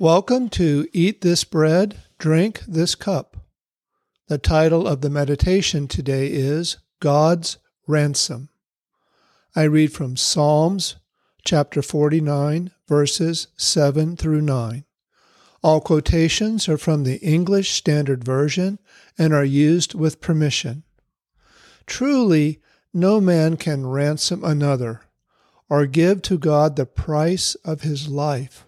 Welcome to Eat This Bread, Drink This Cup. The title of the meditation today is God's Ransom. I read from Psalms chapter 49, verses 7 through 9. All quotations are from the English Standard Version and are used with permission. Truly, no man can ransom another or give to God the price of his life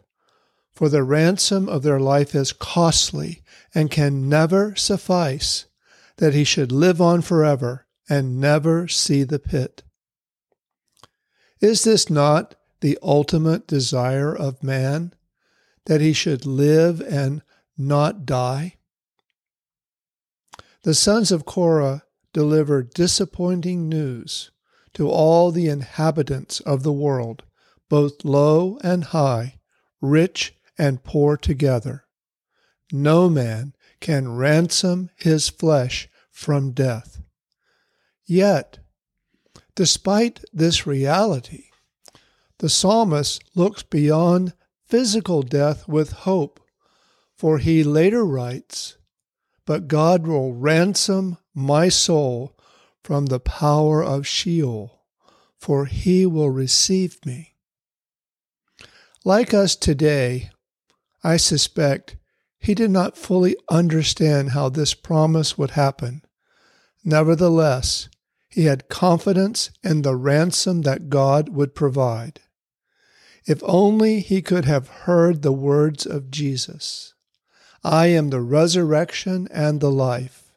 for the ransom of their life is costly and can never suffice, that he should live on forever and never see the pit. Is this not the ultimate desire of man, that he should live and not die? The sons of Korah deliver disappointing news to all the inhabitants of the world, both low and high, rich and poor together. No man can ransom his flesh from death. Yet, despite this reality, the psalmist looks beyond physical death with hope, for he later writes, But God will ransom my soul from the power of Sheol, for he will receive me. Like us today, I suspect he did not fully understand how this promise would happen. Nevertheless, he had confidence in the ransom that God would provide. If only he could have heard the words of Jesus I am the resurrection and the life.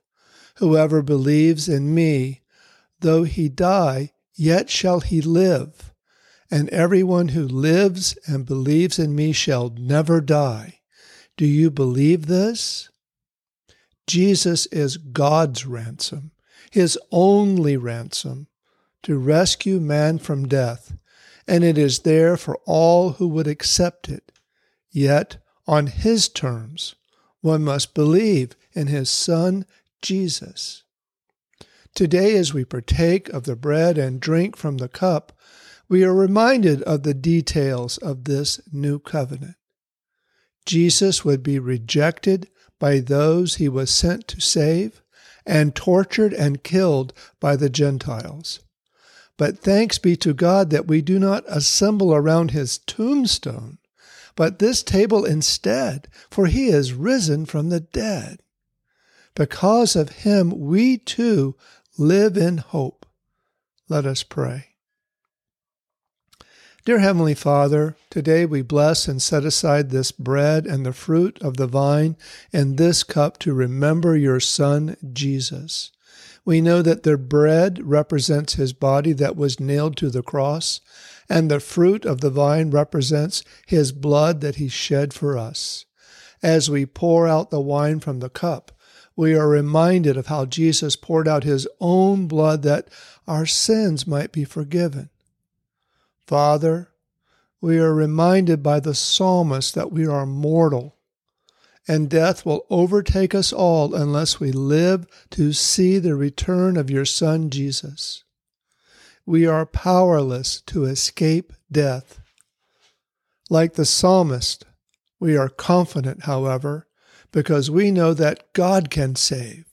Whoever believes in me, though he die, yet shall he live and everyone who lives and believes in me shall never die. Do you believe this? Jesus is God's ransom, his only ransom, to rescue man from death, and it is there for all who would accept it. Yet, on his terms, one must believe in his Son, Jesus. Today, as we partake of the bread and drink from the cup, we are reminded of the details of this new covenant. Jesus would be rejected by those he was sent to save and tortured and killed by the Gentiles. But thanks be to God that we do not assemble around his tombstone, but this table instead, for he is risen from the dead. Because of him, we too live in hope. Let us pray. Dear Heavenly Father, today we bless and set aside this bread and the fruit of the vine and this cup to remember your Son, Jesus. We know that the bread represents his body that was nailed to the cross, and the fruit of the vine represents his blood that he shed for us. As we pour out the wine from the cup, we are reminded of how Jesus poured out his own blood that our sins might be forgiven. Father, we are reminded by the psalmist that we are mortal, and death will overtake us all unless we live to see the return of your Son Jesus. We are powerless to escape death. Like the psalmist, we are confident, however, because we know that God can save.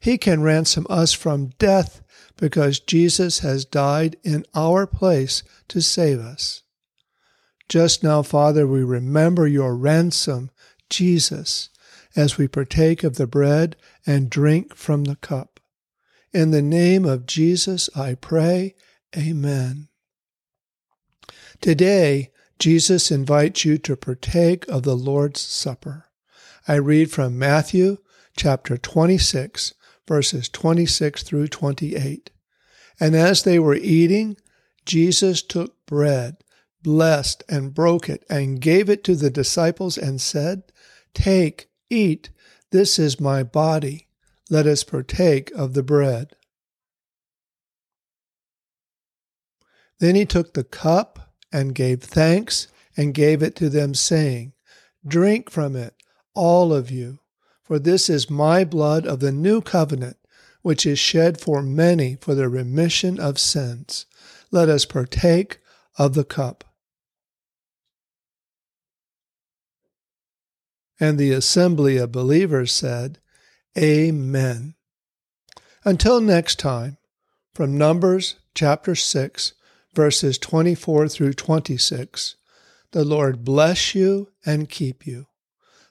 He can ransom us from death because Jesus has died in our place to save us. Just now, Father, we remember your ransom, Jesus, as we partake of the bread and drink from the cup. In the name of Jesus, I pray, Amen. Today, Jesus invites you to partake of the Lord's Supper. I read from Matthew chapter 26, verses 26 through 28. And as they were eating, Jesus took bread, blessed and broke it, and gave it to the disciples and said, Take, eat, this is my body. Let us partake of the bread. Then he took the cup and gave thanks and gave it to them, saying, Drink from it, all of you, for this is my blood of the new covenant which is shed for many for the remission of sins. Let us partake of the cup. And the assembly of believers said, Amen. Until next time, from Numbers chapter 6, verses 24 through 26, the Lord bless you and keep you.